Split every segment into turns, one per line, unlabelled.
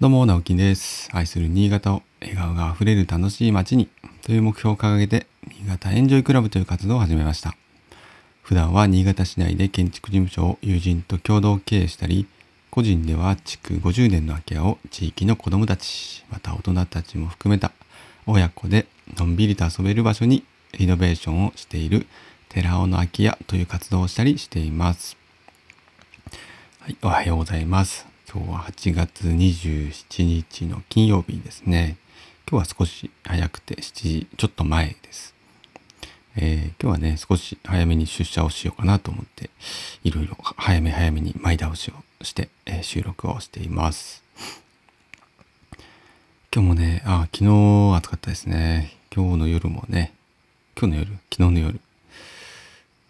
どうも、直樹です。愛する新潟を笑顔があふれる楽しい街にという目標を掲げて、新潟エンジョイクラブという活動を始めました。普段は新潟市内で建築事務所を友人と共同経営したり、個人では築50年の空き家を地域の子供たち、また大人たちも含めた親子でのんびりと遊べる場所にリノベーションをしている寺尾の空き家という活動をしたりしています。はい、おはようございます。今日は8月27日の金曜日ですね。今日は少し早くて7時ちょっと前です。えー今日はね、少し早めに出社をしようかなと思って、いろいろ早め早めに前倒しをして、えー収録をしています。今日もね、あ、昨日暑かったですね。今日の夜もね、今日の夜、昨日の夜、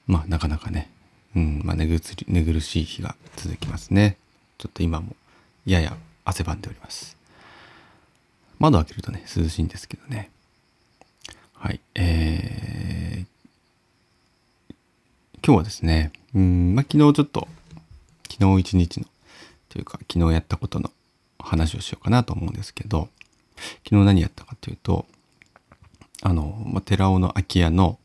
まあなかなかね、うん、まあ寝ぐつり寝苦しい日が続きますね。ちょっと今もやや汗ばんでおります。窓開けるとね、涼しいんですけどね。はい、えー、今日はですね、うん、まあ昨日ちょっと、昨日一日の、というか昨日やったことの話をしようかなと思うんですけど、昨日何やったかというと、あの、まあ、寺尾の空き家の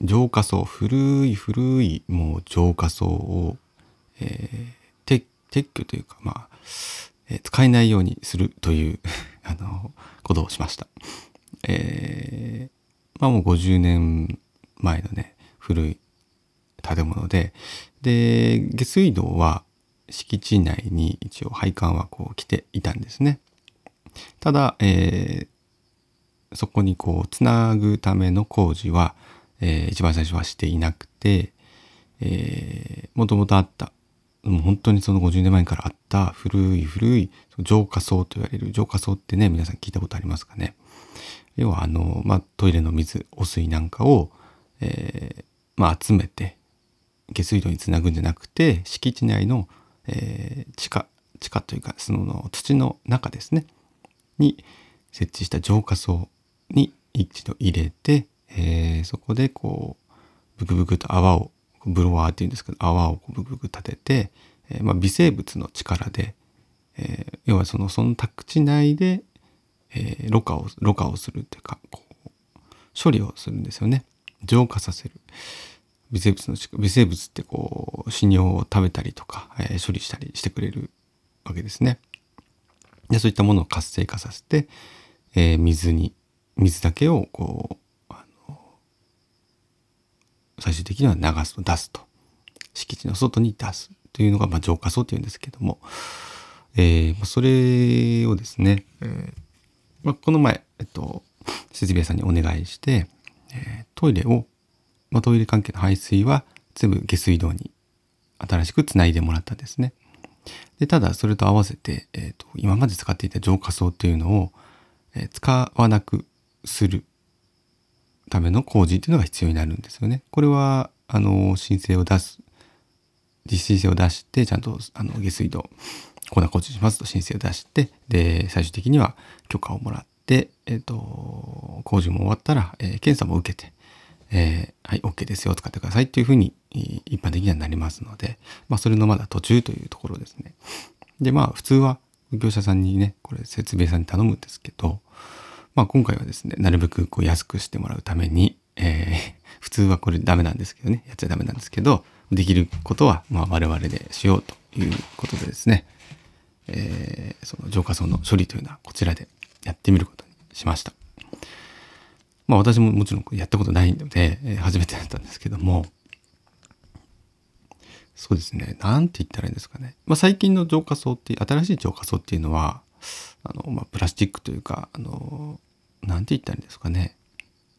浄化槽古い古いもう浄化槽を、えー撤去というかまあ、えー使えないようにするという あのことをしました。えーまあもう50年前のね古い建物でで下水道は敷地内に一応配管はこう来ていたんですね。ただ、えーそこにこうつなぐための工事は、えー一番最初はしていなくて、えー、もともとあったもう本当にその50年前からあった古い古い浄化槽と言われる浄化槽ってね皆さん聞いたことありますかね。要はあの、まあ、トイレの水汚水なんかを、えーまあ、集めて下水道につなぐんじゃなくて敷地内の、えー地下地下というかその土の中ですね。に設置した浄化槽に一度入れて、えーそこでこうブクブクと泡をブロワーっていうんですけど泡をこうブクブク立てて、えーまあ、微生物の力で、えー要はそのその宅地内で、えーろ過をろ過をするっていうかこう処理をするんですよね浄化させる微生物の微生物ってこう死尿を食べたりとか、え処理したりしてくれるわけですね。でそういったものを活性化させて、え水に水だけをこう最終的には流すと出すと敷地の外に出すというのが、まあ、浄化槽というんですけども、えーまあそれをですね、えーまあ、この前、えっと、設備屋さんにお願いして、えートイレを、まあ、トイレ関係の排水は全部下水道に新しくつないでもらったんですね。でただそれと合わせて、えーと今まで使っていた浄化槽っていうのを、えー使わなくするための工事っていうのが必要になるんですよね。これはあの申請を出す実施申請を出してちゃんとあの下水道こんな工事しますと申請を出してで最終的には許可をもらって、えー、と工事も終わったら、えー検査も受けて、えーはい OK ですよ使ってくださいっていうふうに一般的にはなりますので、まあ、それのまだ途中というところですね。でまあ普通は業者さんにねこれ設備屋さんに頼むんですけど、まあ、今回はですねなるべくこう安くしてもらうために、えー 普通はこれダメなんですけどねやっちゃダメなんですけどできることはまあ我々でしようということでですね、えーその浄化槽の処理というのはこちらでやってみることにしました。まあ私ももちろんやったことないので、初めてだったんですけども、そうですね。なんて言ったらいいんですかね。まあ、最近の浄化槽って、新しい浄化槽っていうのは、あの、まあ、プラスチックというか、あの、なんて言ったらいいんですかね。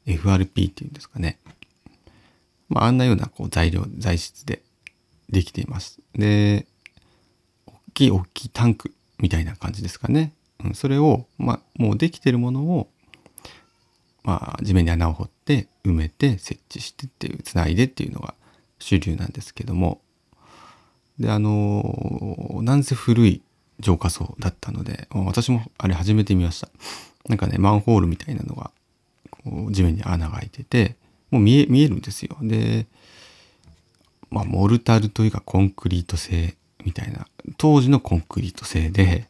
FRP っていうんですかね。まあ、あんなようなこう材料、材質でできています。で、大きい大きいタンクみたいな感じですかね。うん、それを、まあ、もうできてるものを、まあ、地面に穴を掘って埋めて設置してっていうつないでっていうのが主流なんですけどもであのなんせ古い浄化槽だったので私もあれ初めて見ましたなんかねマンホールみたいなのがこう地面に穴が開いててもう見え見えるんですよ。でまあモルタルというかコンクリート製みたいな当時のコンクリート製で、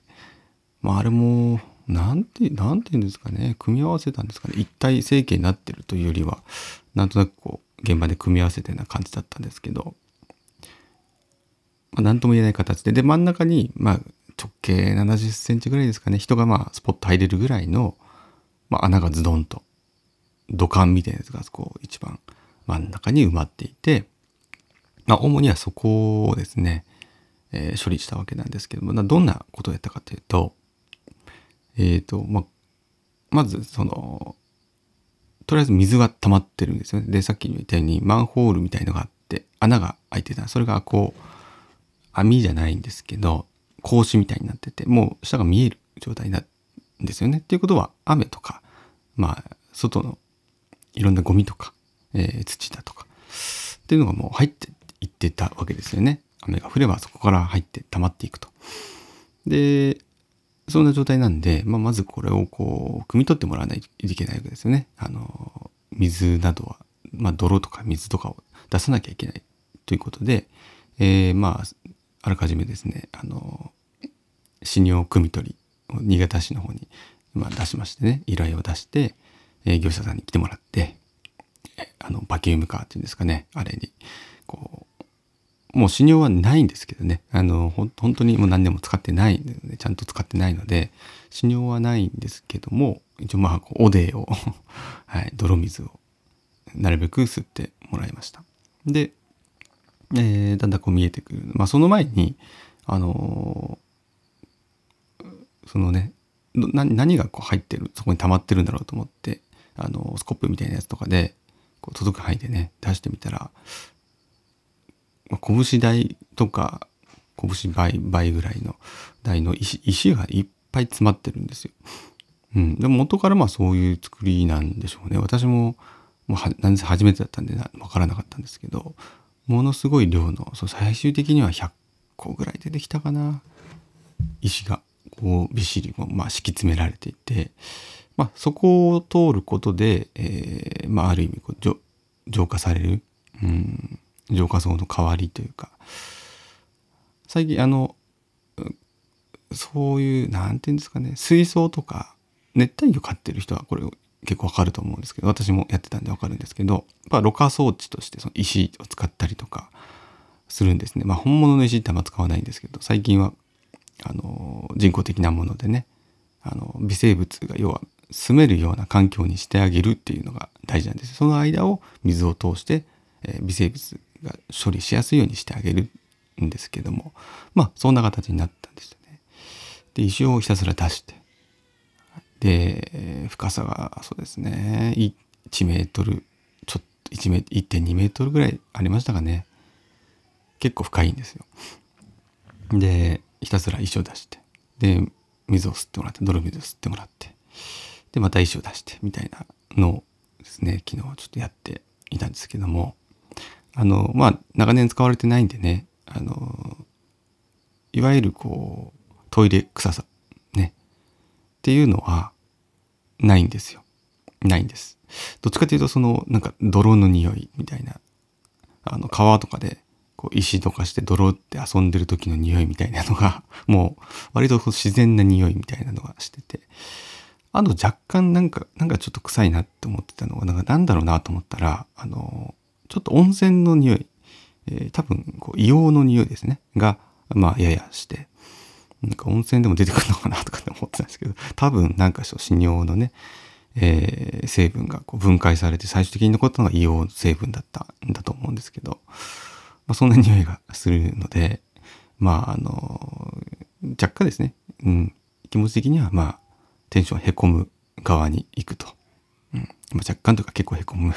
まあ、あれもなんてなんて言うんですかね組み合わせたんですかね。一体成形になってるというよりはなんとなくこう現場で組み合わせてな感じだったんですけど、まあ、何とも言えない形で。で真ん中に、まあ、直径70センチぐらいですかね人がまあスポット入れるぐらいの、まあ、穴がズドンと土管みたいなやつがこう一番真ん中に埋まっていて、まあ、主にはそこをですね、えー、処理したわけなんですけどもどんなことをやったかというとえっ、ー、とまあまずそのとりあえず水が溜まってるんですよね。でさっき言ったようにマンホールみたいのがあって穴が開いてたそれがこう網じゃないんですけど格子みたいになっててもう下が見える状態なんですよね。っていうことは雨とかまあ外のいろんなゴミとか、えー、土だとかっていうのがもう入っていってたわけですよね。雨が降ればそこから入って溜まっていくと。でそんな状態なんで、まあ、まずこれをこう汲み取ってもらわないといけないわけですよね。あの水などは、まあ、泥とか水とかを出さなきゃいけないということで、えー、まああらかじめですねあの死尿汲み取りを新潟市の方に、ま、出しましてね依頼を出して、え業者さんに来てもらってあのバキュームカーっていうんですかねあれにこうもう死尿はないんですけどねあの本当にもう何年も使ってないのでちゃんと使ってないので死尿はないんですけども一応まあおでを はい、泥水をなるべく吸ってもらいました。で、えー、だんだんこう見えてくるまあその前にあのー、そのね何がこう入ってるそこに溜まってるんだろうと思ってあのスコップみたいなやつとかでこう届く範囲でね出してみたら、まあ、拳台とか拳倍倍ぐらいの台の石石がいっぱい詰まってるんですよ。うん、でも元からまあそういう作りなんでしょうね。私ももう何せ初めてだったんで分からなかったんですけどものすごい量のそう最終的には100個ぐらい出てきたかな。石がこうびっしりまあ、敷き詰められていて、まあ、そこを通ることで、えーまあ、ある意味こう浄化される、うん、浄化層の代わりというか。最近あのそういう何て言うんですかね水槽とか熱帯魚飼ってる人はこれ結構わかると思うんですけど私もやってたんでわかるんですけどやっろ過装置としてその石を使ったりとかするんですねまあ本物の石ってあんま使わないんですけど最近はあの人工的なものでねあの微生物が要は住めるような環境にしてあげるっていうのが大事なんですその間を水を通して、え、微生物が処理しやすいようにしてあげるんですけどもまあそんな形になったんですよね。で石をひたすら出してで深さがそうですね。1メートルちょっと1メ1.2メートルぐらいありましたかね。結構深いんですよ。でひたすら石を出してで水を吸ってもらって泥水を吸ってもらってでまた石を出してみたいなのをですね昨日はちょっとやっていたんですけどもあのまあ長年使われてないんでねあのいわゆるこうトイレ臭さね。っていうのはないんですよ。ないんです。どっちかというとそのなんか泥の匂いみたいなあの川とかでこう石とかして泥って遊んでる時の匂いみたいなのが もう割と自然な匂いみたいなのがしてて。あと若干なんかなんかちょっと臭いなって思ってたのがなんかなんだろうなと思ったらあのちょっと温泉の匂い、えー、多分こう硫黄の匂いですね。がまあややして。なんか温泉でも出てくるのかなとかって思ってたんですけど多分なんかそう死尿のねえー、成分がこう分解されて最終的に残ったのが硫黄成分だったんだと思うんですけど、まあ、そんな匂いがするので、まあ、あの、若干ですね、うん、気持ち的には、まあ、テンションへこむ側に行くと。うん、まあ、若干というか結構へこむ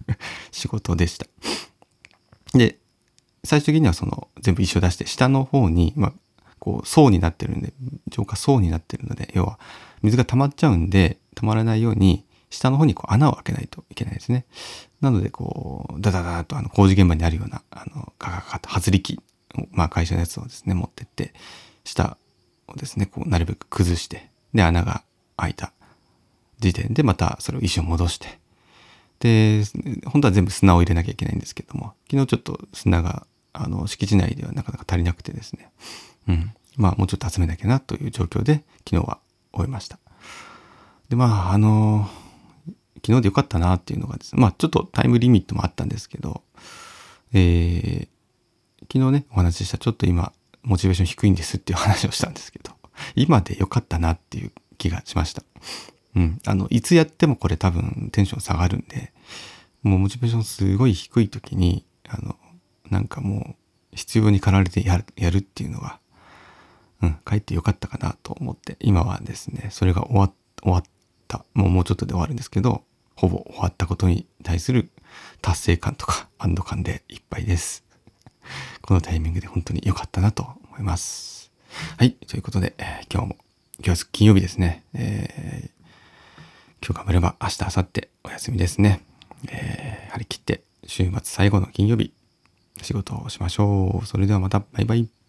仕事でした。で、最終的にはその全部一緒出して下の方に、まあ、こう層になってるんで浄化層になってるので要は水が溜まっちゃうんで溜まらないように下の方にこう穴を開けないといけないですね。なので、こう、ダダダとあの工事現場にあるような、あの、ガガガと外力、まあ会社のやつをですね、持ってって、下をですね、こう、なるべく崩して、で、穴が開いた時点でまたそれを石を戻して、で、本当は全部砂を入れなきゃいけないんですけども、昨日ちょっと砂があの、敷地内ではなかなか足りなくてですね。うん。まあ、もうちょっと集めなきゃなという状況で、昨日は終えました。で、まあ、あの、昨日でよかったなっていうのがですね、まあ、ちょっとタイムリミットもあったんですけど、えー、昨日ね、お話ししたちょっと今、モチベーション低いんですっていう話をしたんですけど、今でよかったなっていう気がしました。うん。あの、いつやってもこれ多分テンション下がるんで、もうモチベーションすごい低い時に、あの、なんかもう必要に駆られてやるやるっていうのが、うん、帰ってよかったかなと思って、今はですね、それが終わ終わった、もうもうちょっとで終わるんですけど、ほぼ終わったことに対する達成感とか安堵感でいっぱいです。このタイミングで本当に良かったなと思います。はい。ということで、えー、今日も、今日は金曜日ですね。えー、今日頑張れば明日、明後日お休みですね。えー、張り切って週末最後の金曜日、仕事をしましょう。それではまた、バイバイ。